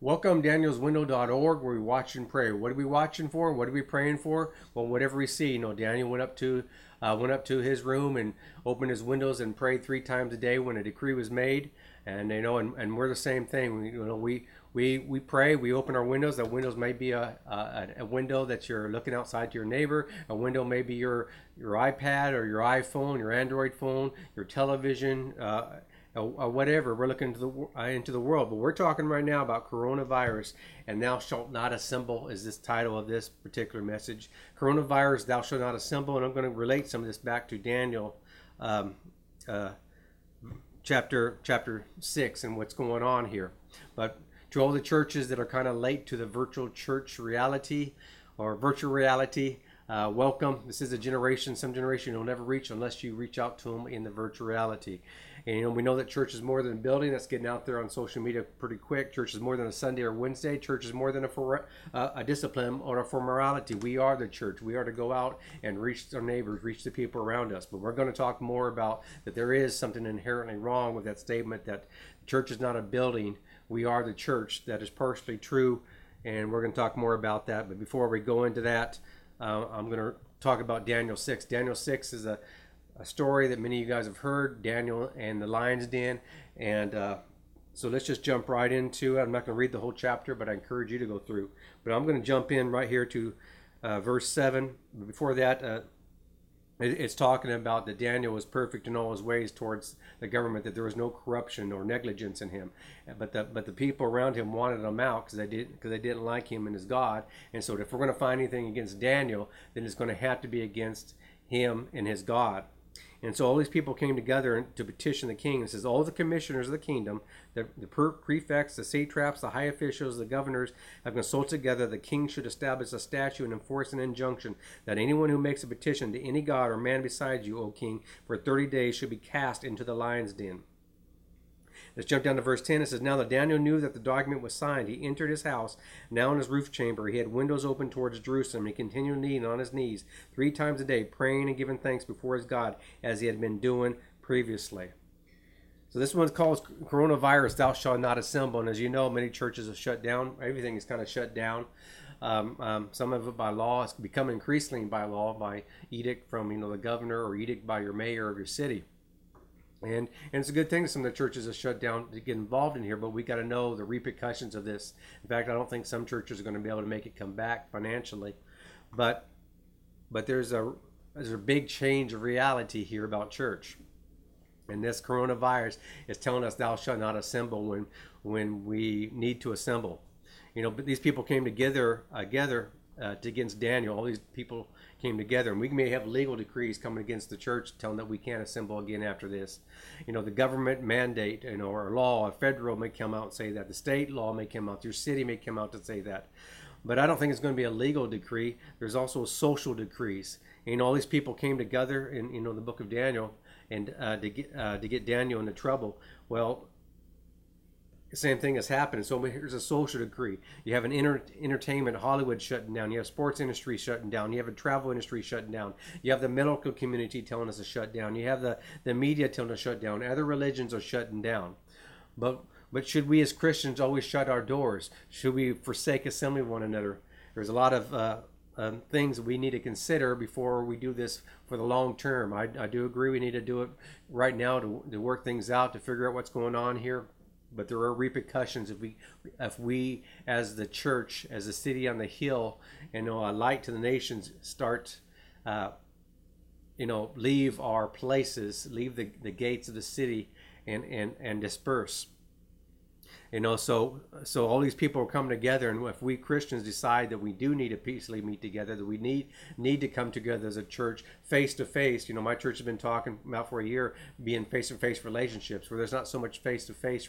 Welcome danielswindow.org where we watch and pray. What are we watching for? What are we praying for? Well, whatever we see. You know, Daniel went up to uh, went up to his room and opened his windows and prayed three times a day when a decree was made. And you know, and, and we're the same thing. We, you know, we we we pray. We open our windows. That windows may be a, a a window that you're looking outside to your neighbor. A window may be your your iPad or your iPhone, your Android phone, your television. Uh, or whatever. We're looking into the uh, into the world, but we're talking right now about coronavirus. And thou shalt not assemble is this title of this particular message. Coronavirus, thou shalt not assemble, and I'm going to relate some of this back to Daniel, um, uh, chapter chapter six, and what's going on here. But to all the churches that are kind of late to the virtual church reality or virtual reality. Uh, welcome. This is a generation, some generation you'll never reach unless you reach out to them in the virtual reality. And you know, we know that church is more than a building. That's getting out there on social media pretty quick. Church is more than a Sunday or Wednesday. Church is more than a for, uh, a discipline or a formality. We are the church. We are to go out and reach our neighbors, reach the people around us. But we're going to talk more about that. There is something inherently wrong with that statement that church is not a building. We are the church. That is personally true, and we're going to talk more about that. But before we go into that, uh, I'm going to talk about Daniel 6. Daniel 6 is a a story that many of you guys have heard Daniel and the lion's den. And uh, so let's just jump right into it. I'm not going to read the whole chapter, but I encourage you to go through. But I'm going to jump in right here to uh, verse 7. Before that, uh, it's talking about that Daniel was perfect in all his ways towards the government, that there was no corruption or negligence in him. But the but the people around him wanted him out because they didn't because they didn't like him and his God. And so if we're going to find anything against Daniel, then it's going to have to be against him and his God. And so all these people came together to petition the king. It says, All the commissioners of the kingdom, the, the prefects, the satraps, the high officials, the governors have consulted together. That the king should establish a statute and enforce an injunction that anyone who makes a petition to any god or man besides you, O king, for 30 days should be cast into the lion's den. Let's jump down to verse 10. It says, Now that Daniel knew that the document was signed, he entered his house, now in his roof chamber. He had windows open towards Jerusalem. He continued kneeling on his knees three times a day, praying and giving thanks before his God, as he had been doing previously. So this one's called coronavirus, thou shalt not assemble. And as you know, many churches have shut down. Everything is kind of shut down. Um, um, some of it by law. It's become increasingly by law, by edict from you know the governor or edict by your mayor of your city. And, and it's a good thing some of the churches are shut down to get involved in here, but we got to know the repercussions of this. In fact, I don't think some churches are going to be able to make it come back financially, but but there's a there's a big change of reality here about church, and this coronavirus is telling us, "Thou shalt not assemble" when when we need to assemble. You know, but these people came together uh, together uh, against Daniel. All these people came together, and we may have legal decrees coming against the church telling that we can't assemble again after this. You know, the government mandate, you know, or law, a federal may come out and say that. The state law may come out. Your city may come out to say that. But I don't think it's going to be a legal decree. There's also a social decrees. And all these people came together in, you know, the book of Daniel, and uh, to get uh, to get Daniel into trouble. Well, same thing has happened. So here's a social decree. You have an inter- entertainment, Hollywood shutting down. You have sports industry shutting down. You have a travel industry shutting down. You have the medical community telling us to shut down. You have the, the media telling us to shut down. Other religions are shutting down. But but should we as Christians always shut our doors? Should we forsake assembling one another? There's a lot of uh, um, things we need to consider before we do this for the long term. I, I do agree we need to do it right now to, to work things out, to figure out what's going on here but there are repercussions if we if we as the church as a city on the hill and you know, a light to the nations start uh, you know leave our places leave the, the gates of the city and and and disperse you know so so all these people are coming together and if we christians decide that we do need to peacefully meet together that we need need to come together as a church face to face you know my church has been talking about for a year being face to face relationships where there's not so much face to face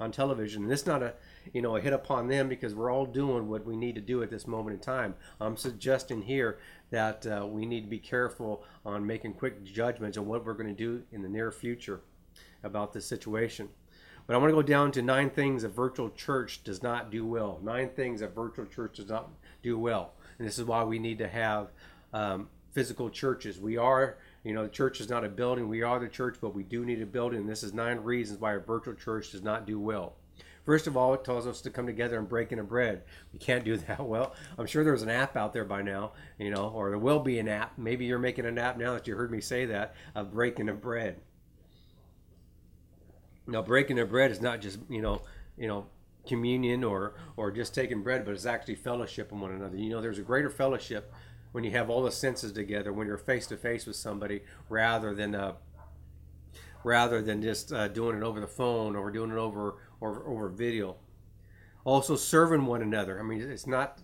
on television. And it's not a you know a hit upon them because we're all doing what we need to do at this moment in time. I'm suggesting here that uh, we need to be careful on making quick judgments on what we're going to do in the near future about this situation but I want to go down to nine things a virtual church does not do well. Nine things a virtual church does not do well. And this is why we need to have um, physical churches. We are, you know, the church is not a building. We are the church, but we do need a building. And this is nine reasons why a virtual church does not do well. First of all, it tells us to come together and breaking a bread. We can't do that. Well, I'm sure there's an app out there by now, you know, or there will be an app. Maybe you're making an app now that you heard me say that of breaking a bread. Now, breaking the bread is not just you know, you know, communion or or just taking bread, but it's actually fellowship in one another. You know, there's a greater fellowship when you have all the senses together, when you're face to face with somebody, rather than uh, rather than just uh, doing it over the phone or doing it over or over video. Also, serving one another. I mean, it's not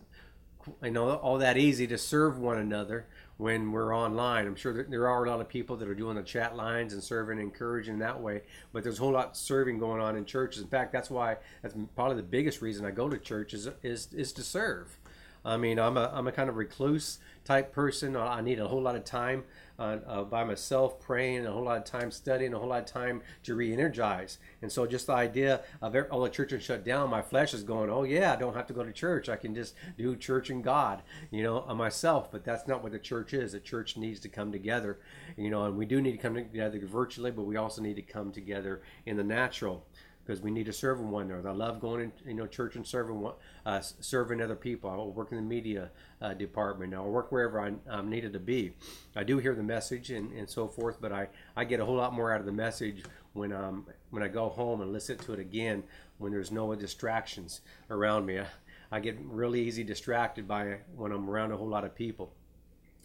you know all that easy to serve one another when we're online. I'm sure that there are a lot of people that are doing the chat lines and serving and encouraging that way, but there's a whole lot serving going on in churches. In fact, that's why that's probably the biggest reason I go to church is is, is to serve. I mean, I'm a, I'm a kind of recluse type person. I need a whole lot of time uh, uh, by myself praying, a whole lot of time studying, a whole lot of time to re-energize. And so, just the idea of all the church churches shut down, my flesh is going, "Oh yeah, I don't have to go to church. I can just do church and God, you know, on myself." But that's not what the church is. The church needs to come together, you know, and we do need to come together virtually, but we also need to come together in the natural because we need to serve one another. I love going in, you know, church and serving uh, serving other people. I work in the media uh, department. I work wherever I, am needed to be. I do hear the message and, and so forth, but I, I get a whole lot more out of the message when um when I go home and listen to it again when there's no distractions around me. I, I get really easy distracted by when I'm around a whole lot of people.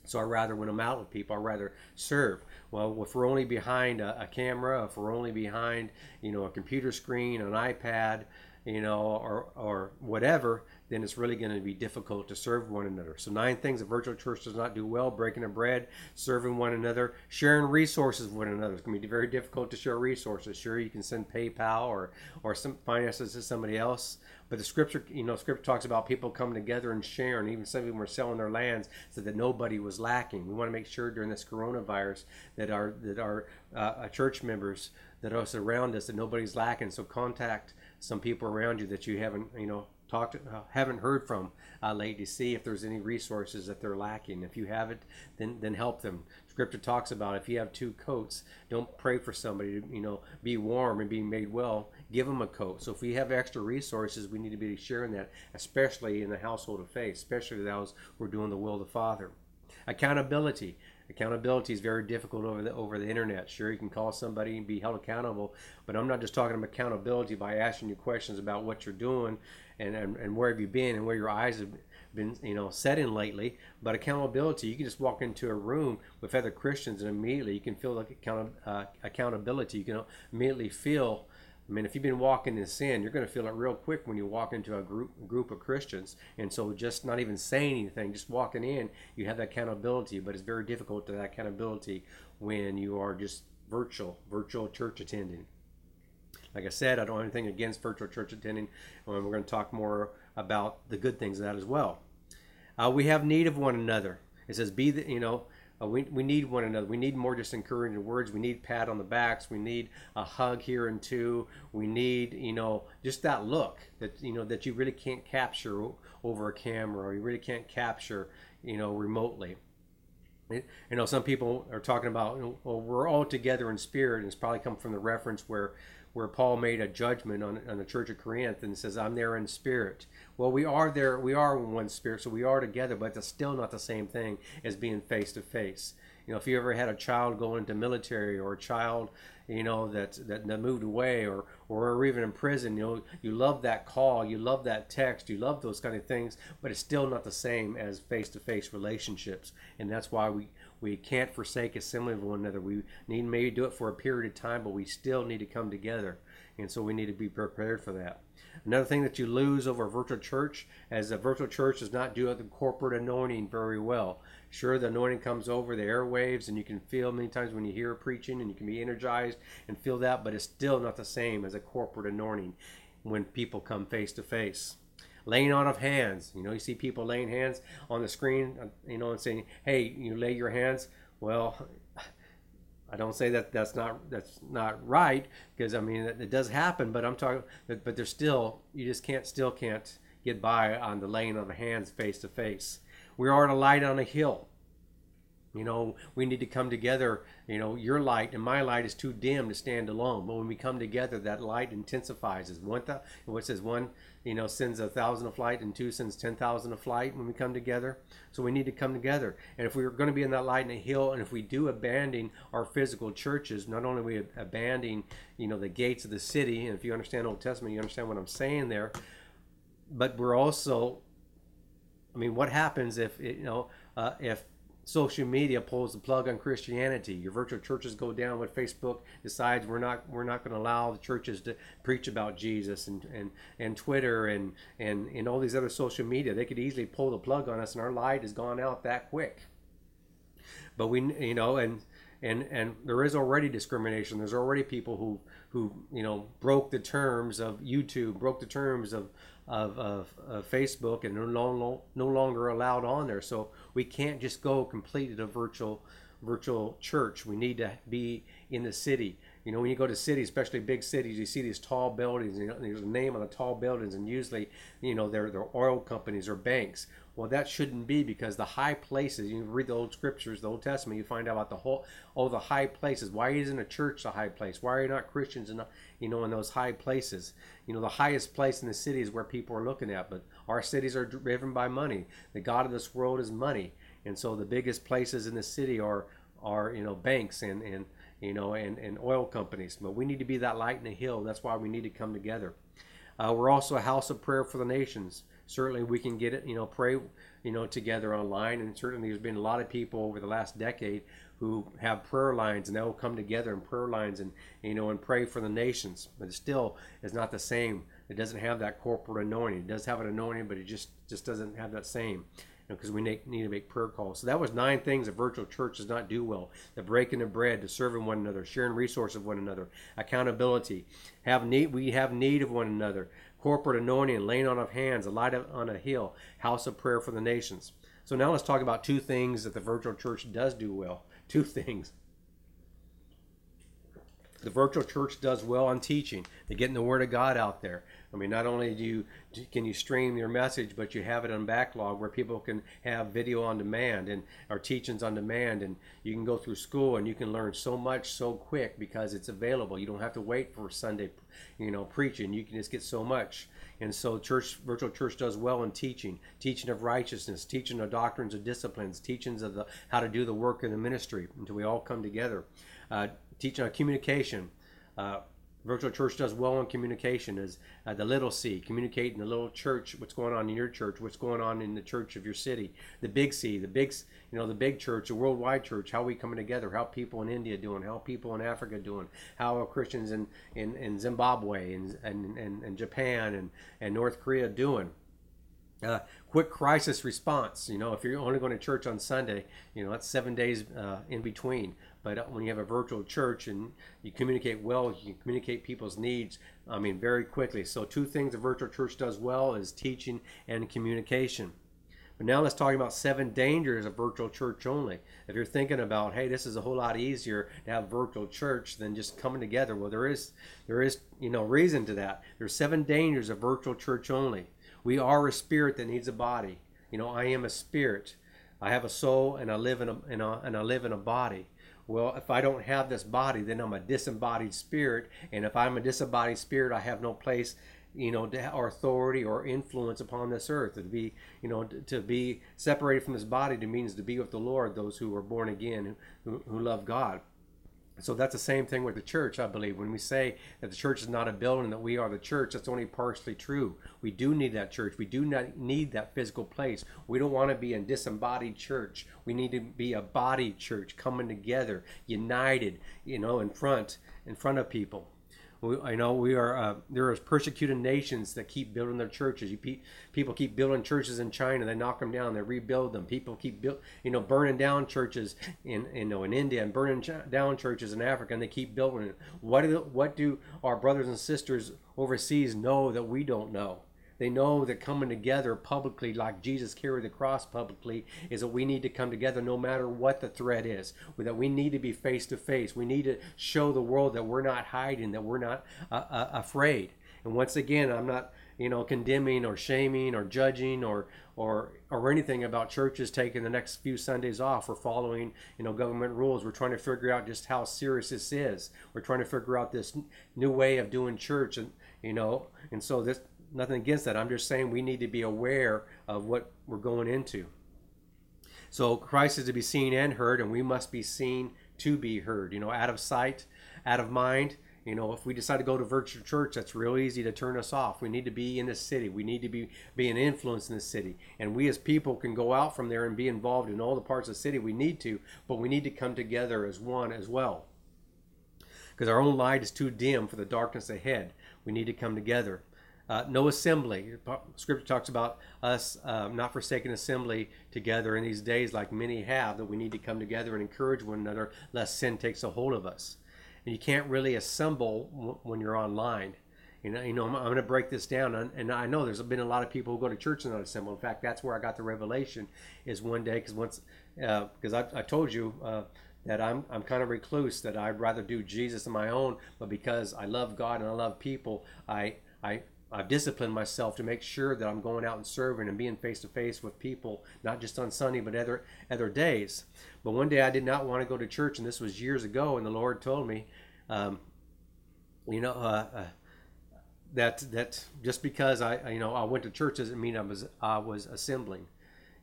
So I rather, when I'm out with people, I rather serve. Well, if we're only behind a, a, camera, if we're only behind, you know, a computer screen, an iPad, you know, or or whatever, then it's really going to be difficult to serve one another. So nine things a virtual church does not do well: breaking the bread, serving one another, sharing resources with one another. It's going to be very difficult to share resources. Sure, you can send PayPal or or some finances to somebody else, but the scripture, you know, scripture talks about people coming together and sharing. Even some of them were selling their lands so that nobody was lacking. We want to make sure during this coronavirus that our that our uh, church members that are around us that nobody's lacking. So contact some people around you that you haven't, you know, talked, uh, haven't heard from uh, lately. See if there's any resources that they're lacking. If you have it, then then help them. Scripture talks about if you have two coats, don't pray for somebody to you know be warm and be made well. Give them a coat. So if we have extra resources, we need to be sharing that, especially in the household of faith, especially those who are doing the will of the Father. Accountability. Accountability is very difficult over the over the internet. Sure, you can call somebody and be held accountable, but I'm not just talking about accountability by asking you questions about what you're doing and, and, and where have you been and where your eyes have been you know setting lately. But accountability, you can just walk into a room with other Christians and immediately you can feel like account, uh, accountability. You can immediately feel I mean, if you've been walking in sin, you're going to feel it real quick when you walk into a group group of Christians. And so, just not even saying anything, just walking in, you have that accountability. But it's very difficult to that accountability when you are just virtual, virtual church attending. Like I said, I don't have anything against virtual church attending, and we're going to talk more about the good things of that as well. Uh, we have need of one another. It says, "Be the you know." Uh, we, we need one another. We need more just encouraging words. We need pat on the backs. We need a hug here and two. We need, you know, just that look that, you know, that you really can't capture over a camera or you really can't capture, you know, remotely. you know, some people are talking about, well, we're all together in spirit, and it's probably come from the reference where where Paul made a judgment on, on the church of Corinth and says, I'm there in spirit. Well, we are there, we are in one spirit, so we are together, but it's still not the same thing as being face to face. You know, if you ever had a child go into military or a child, you know, that, that moved away or, or even in prison, you know, you love that call, you love that text, you love those kind of things, but it's still not the same as face to face relationships. And that's why we, we can't forsake assembling of one another. We need maybe do it for a period of time, but we still need to come together. And so we need to be prepared for that. Another thing that you lose over a virtual church, as a virtual church does not do the corporate anointing very well. Sure, the anointing comes over the airwaves, and you can feel many times when you hear preaching, and you can be energized and feel that, but it's still not the same as a corporate anointing when people come face to face laying on of hands. You know, you see people laying hands on the screen, uh, you know, and saying, "Hey, you lay your hands." Well, I don't say that that's not that's not right because I mean it, it does happen, but I'm talking, but, there's still you just can't still can't get by on the laying on of hands face to face. We are a light on a hill. You know, we need to come together. You know, your light and my light is too dim to stand alone. But when we come together, that light intensifies. As one, th- what says one, you know, sends a thousand of flight, and two sends ten thousand of flight when we come together. So we need to come together. And if we're going to be in that light in a hill, and if we do abandon our physical churches, not only we abandoning, you know, the gates of the city. And if you understand Old Testament, you understand what I'm saying there. But we're also, I mean, what happens if you know uh, if social media pulls the plug on Christianity. Your virtual churches go down when Facebook decides we're not we're not going to allow the churches to preach about Jesus and and, and Twitter and, and and all these other social media. They could easily pull the plug on us and our light has gone out that quick. But we you know and and and there is already discrimination. There's already people who who you know broke the terms of YouTube, broke the terms of of, of, of Facebook, and no, no, no longer allowed on there. So we can't just go completely to virtual virtual church. We need to be in the city. You know, when you go to cities, especially big cities, you see these tall buildings. You know, there's a name on the tall buildings, and usually, you know, they're they're oil companies or banks. Well, that shouldn't be because the high places. You read the old scriptures, the Old Testament, you find out about the whole, oh, the high places. Why isn't a church a high place? Why are you not Christians in, you know, in those high places? You know, the highest place in the city is where people are looking at. But our cities are driven by money. The god of this world is money, and so the biggest places in the city are are you know banks and and you know and and oil companies. But we need to be that light in the hill. That's why we need to come together. Uh, we're also a house of prayer for the nations certainly we can get it, you know, pray, you know, together online. And certainly there's been a lot of people over the last decade who have prayer lines and they'll come together in prayer lines and, you know, and pray for the nations. But it still is not the same. It doesn't have that corporate anointing. It does have an anointing, but it just, just doesn't have that same because we need, need to make prayer calls. So that was nine things a virtual church does not do well: the breaking of bread, the serving one another, sharing resources of one another, accountability. Have need we have need of one another corporate anointing, laying on of hands, a light on a hill, house of prayer for the nations. So now let's talk about two things that the virtual church does do well. Two things. The virtual church does well on teaching. They're getting the word of God out there. I mean, not only do you can you stream your message, but you have it on backlog where people can have video on demand and our teachings on demand, and you can go through school and you can learn so much so quick because it's available. You don't have to wait for Sunday, you know, preaching. You can just get so much. And so, church, virtual church does well in teaching, teaching of righteousness, teaching of doctrines of disciplines, teachings of the how to do the work in the ministry until we all come together, uh, teaching of communication. Uh, virtual church does well in communication is uh, the little c communicate in the little church what's going on in your church what's going on in the church of your city the big c the big you know the big church the worldwide church how we coming together how people in india doing how people in africa doing how are christians in, in, in zimbabwe and, and, and, and japan and, and north korea doing uh, quick crisis response. You know, if you're only going to church on Sunday, you know that's seven days uh, in between. But uh, when you have a virtual church and you communicate well, you can communicate people's needs. I mean, very quickly. So two things a virtual church does well is teaching and communication. But now let's talk about seven dangers of virtual church only. If you're thinking about, hey, this is a whole lot easier to have virtual church than just coming together, well, there is there is you know reason to that. There's seven dangers of virtual church only. We are a spirit that needs a body. You know, I am a spirit. I have a soul and I live in a, in a and I live in a body. Well, if I don't have this body, then I'm a disembodied spirit, and if I'm a disembodied spirit, I have no place, you know, or authority or influence upon this earth. To be, you know, to be separated from this body to means to be with the Lord. Those who are born again, who, who love God. So that's the same thing with the church, I believe. When we say that the church is not a building, that we are the church, that's only partially true. We do need that church. We do not need that physical place. We don't want to be a disembodied church. We need to be a body church, coming together, united, you know, in front, in front of people. I know we are. Uh, there are persecuted nations that keep building their churches. You pe- people keep building churches in China. They knock them down. They rebuild them. People keep you know, burning down churches in you know in India and burning ch- down churches in Africa, and they keep building it. What do what do our brothers and sisters overseas know that we don't know? They know that coming together publicly, like Jesus carried the cross publicly, is that we need to come together no matter what the threat is. That we need to be face to face. We need to show the world that we're not hiding, that we're not uh, uh, afraid. And once again, I'm not you know, condemning or shaming or judging or or or anything about churches taking the next few Sundays off or following, you know, government rules. We're trying to figure out just how serious this is. We're trying to figure out this new way of doing church, and you know, and so this nothing against that. I'm just saying we need to be aware of what we're going into. So Christ is to be seen and heard, and we must be seen to be heard. You know, out of sight, out of mind. You know, if we decide to go to virtual church, that's real easy to turn us off. We need to be in the city. We need to be be an influence in the city. And we as people can go out from there and be involved in all the parts of the city we need to, but we need to come together as one as well. Because our own light is too dim for the darkness ahead. We need to come together. Uh, no assembly. Scripture talks about us um, not forsaking assembly together in these days, like many have, that we need to come together and encourage one another, lest sin takes a hold of us and you can't really assemble w- when you're online. You know, you know, I'm, I'm going to break this down, and, I know there's been a lot of people who go to church and not assemble. In fact, that's where I got the revelation. Is one day because once, because uh, I, I told you uh, that I'm I'm kind of recluse that I'd rather do Jesus on my own, but because I love God and I love people, I I I've disciplined myself to make sure that I'm going out and serving and being face to face with people, not just on Sunday, but other other days. But one day I did not want to go to church, and this was years ago, and the Lord told me, um, you know, uh, uh, that that just because I you know I went to church doesn't mean I was I was assembling.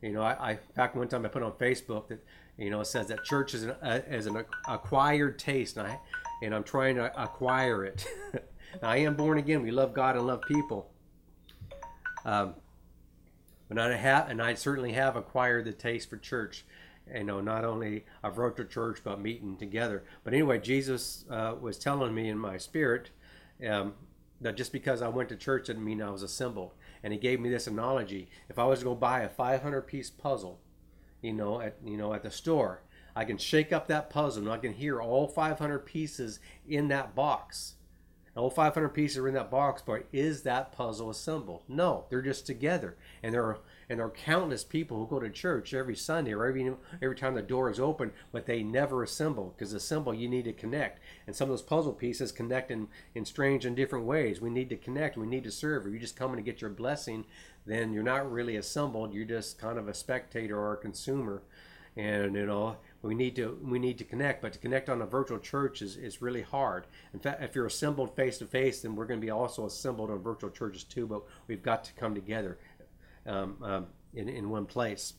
You know, I, I back one time I put on Facebook that you know it says that church is an, uh, is an acquired taste, and I and I'm trying to acquire it. I am born again. We love God and love people. Um, but I have, and I certainly have acquired the taste for church. You know, not only I've wrote to church, but meeting together. But anyway, Jesus uh, was telling me in my spirit um, that just because I went to church didn't mean I was assembled. And he gave me this analogy: if I was to go buy a 500 piece puzzle, you know, at you know at the store, I can shake up that puzzle and I can hear all 500 pieces in that box all 500 pieces are in that box, but is that puzzle assembled? No, they're just together. And there are and there are countless people who go to church every Sunday or every every time the door is open, but they never assemble because assemble you need to connect. And some of those puzzle pieces connect in, in strange and different ways. We need to connect. We need to serve. If you just come in to get your blessing, then you're not really assembled. You're just kind of a spectator or a consumer. And you know, we need to we need to connect but to connect on a virtual church is, is really hard. In fact if you're assembled face to face then we're going to be also assembled on virtual churches too but we've got to come together um, um, in, in one place.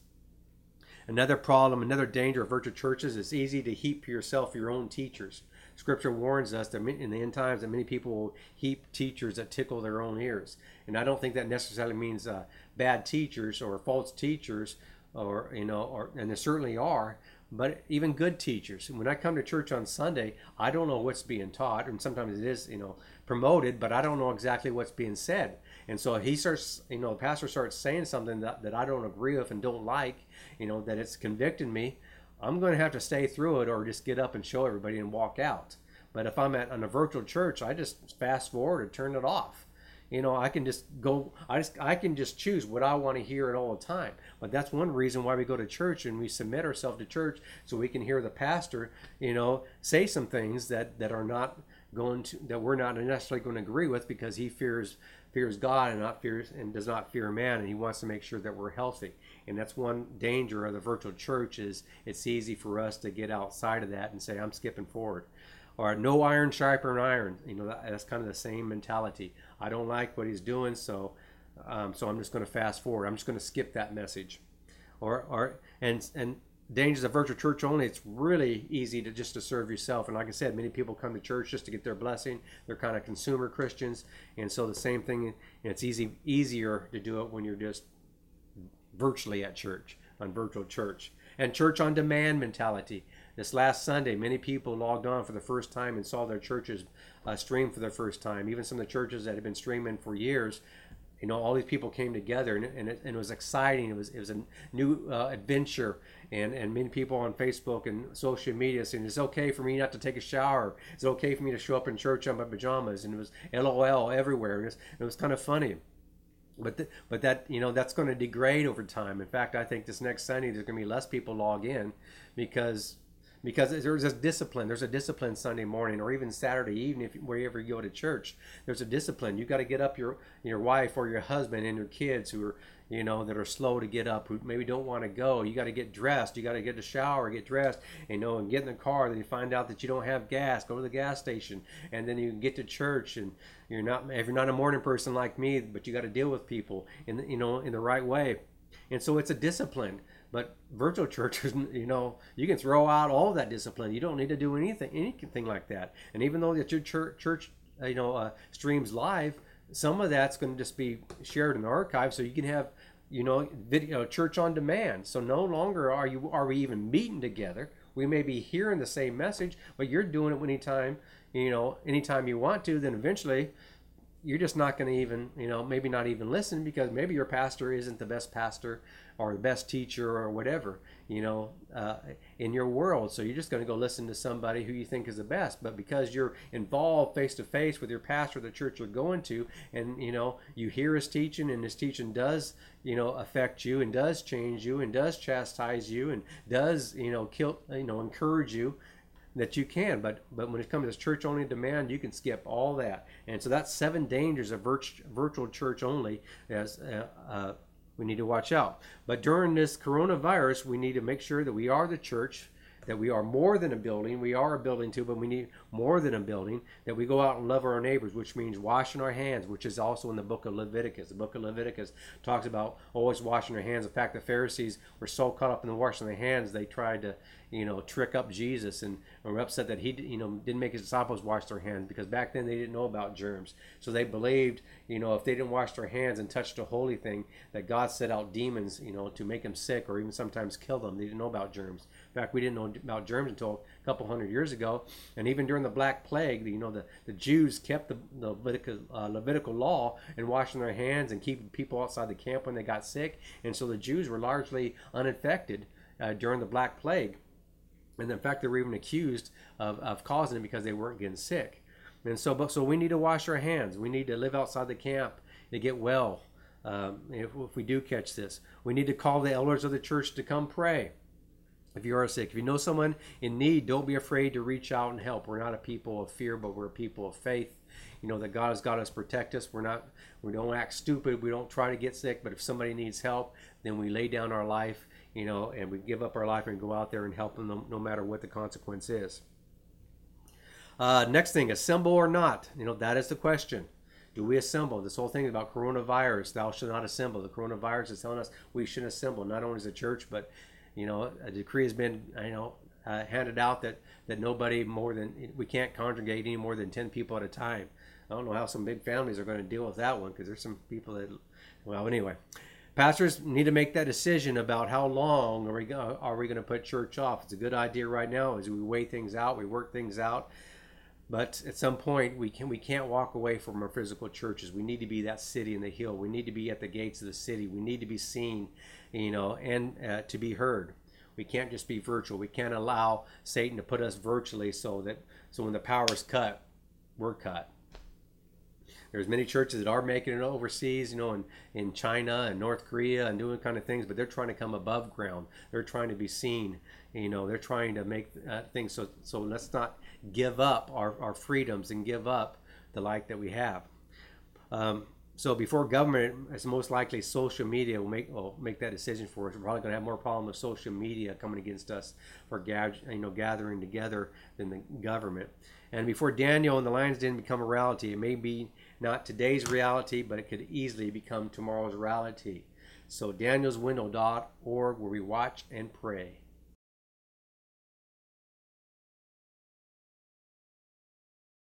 Another problem another danger of virtual churches is easy to heap yourself your own teachers. Scripture warns us that in the end times that many people will heap teachers that tickle their own ears. And i don't think that necessarily means uh, bad teachers or false teachers or you know or and there certainly are but even good teachers. When I come to church on Sunday, I don't know what's being taught, and sometimes it is, you know, promoted, but I don't know exactly what's being said. And so he starts, you know, the pastor starts saying something that, that I don't agree with and don't like, you know, that it's convicting me. I'm going to have to stay through it or just get up and show everybody and walk out. But if I'm at on a virtual church, I just fast forward and turn it off you know i can just go i just i can just choose what i want to hear at all the time. But that's one reason why we go to church and we submit ourselves to church so we can hear the pastor you know say some things that that are not going to that we're not necessarily going to agree with because he fears fears god and not fears and does not fear man and he wants to make sure that we're healthy. And that's one danger of the virtual church is it's easy for us to get outside of that and say i'm skipping forward or no iron sharper iron. You know, that, that's kind of the same mentality. I don't like what he's doing, so um, so I'm just going to fast forward. I'm just going to skip that message. Or or and and dangers of virtual church only. It's really easy to just to serve yourself. And like I said, many people come to church just to get their blessing. They're kind of consumer Christians, and so the same thing. It's easy easier to do it when you're just virtually at church on virtual church and church on demand mentality this last Sunday, many people logged on for the first time and saw their churches uh, stream for the first time. Even some of the churches that had been streaming for years, you know, all these people came together and, and, it, and it was exciting. It was it was a new uh, adventure, and and many people on Facebook and social media saying it's okay for me not to take a shower. It's okay for me to show up in church in my pajamas, and it was LOL everywhere. It was, it was kind of funny but but that you know that's going to degrade over time. In fact, I think this next Sunday there's going to be less people log in because because there's a discipline. There's a discipline Sunday morning or even Saturday evening, if wherever you go to church. There's a discipline. You got to get up your your wife or your husband and your kids who are you know that are slow to get up, who maybe don't want to go. You got to get dressed. You got to get a shower, get dressed, you know, and get in the car. Then you find out that you don't have gas. Go to the gas station, and then you get to church. And you're not if you're not a morning person like me, but you got to deal with people in you know in the right way. And so it's a discipline. But virtual churches, you know, you can throw out all that discipline. You don't need to do anything, anything like that. And even though that your church, church you know, uh, streams live, some of that's going to just be shared in the archive, so you can have, you know, video church on demand. So no longer are you are we even meeting together. We may be hearing the same message, but you're doing it anytime, you know, anytime you want to. Then eventually, you're just not going to even, you know, maybe not even listen because maybe your pastor isn't the best pastor or the best teacher or whatever, you know, uh, in your world. So you're just going to go listen to somebody who you think is the best. But because you're involved face to face with your pastor, the church you're going to, and, you know, you hear his teaching and his teaching does, you know, affect you and does change you and does chastise you and does, you know, kill, you know, encourage you that you can. But but when it comes to church only demand, you can skip all that. And so that's seven dangers of virtual church only. As uh, uh, we need to watch out. But during this coronavirus, we need to make sure that we are the church that we are more than a building. We are a building too, but we need more than a building. That we go out and love our neighbors, which means washing our hands, which is also in the book of Leviticus. The book of Leviticus talks about always washing our hands. In fact, the Pharisees were so caught up in the washing their hands, they tried to, you know, trick up Jesus and were upset that he, you know, didn't make his disciples wash their hands because back then they didn't know about germs. So they believed, you know, if they didn't wash their hands and touch the holy thing, that God set out demons, you know, to make them sick or even sometimes kill them. They didn't know about germs. In fact, we didn't know about germs until a couple hundred years ago. And even during the Black Plague, you know, the, the Jews kept the, the Levitical, uh, Levitical law and washing their hands and keeping people outside the camp when they got sick. And so the Jews were largely uninfected uh, during the Black Plague. And in fact, they were even accused of, of causing it because they weren't getting sick. And so, but, so we need to wash our hands. We need to live outside the camp to get well. Um, if, if we do catch this, we need to call the elders of the church to come pray if you are sick. If you know someone in need, don't be afraid to reach out and help. We're not a people of fear, but we're a people of faith. You know that God has got us protect us. We're not we don't act stupid. We don't try to get sick, but if somebody needs help, then we lay down our life, you know, and we give up our life and go out there and help them no, no matter what the consequence is. Uh, next thing, assemble or not? You know, that is the question. Do we assemble? This whole thing about coronavirus, thou shalt not assemble. The coronavirus is telling us we shouldn't assemble, not only as a church, but you know, a decree has been, you know, uh, handed out that, that nobody more than, we can't congregate any more than 10 people at a time. I don't know how some big families are going to deal with that one because there's some people that, well, anyway. Pastors need to make that decision about how long are we, are we going to put church off. It's a good idea right now as we weigh things out, we work things out. But at some point, we can we can't walk away from our physical churches. We need to be that city in the hill. We need to be at the gates of the city. We need to be seen, you know, and uh, to be heard. We can't just be virtual. We can't allow Satan to put us virtually so that so when the power is cut, we're cut. There's many churches that are making it overseas, you know, in, in China and North Korea and doing kind of things, but they're trying to come above ground. They're trying to be seen, you know, they're trying to make uh, things so so let's not give up our, our freedoms and give up the like that we have. Um, so before government, it's most likely social media will make will make that decision for us. We're probably going to have more problem with social media coming against us for you know gathering together than the government. And before Daniel and the lions didn't become a reality, it may be not today's reality, but it could easily become tomorrow's reality. So danielswindow.org where we watch and pray.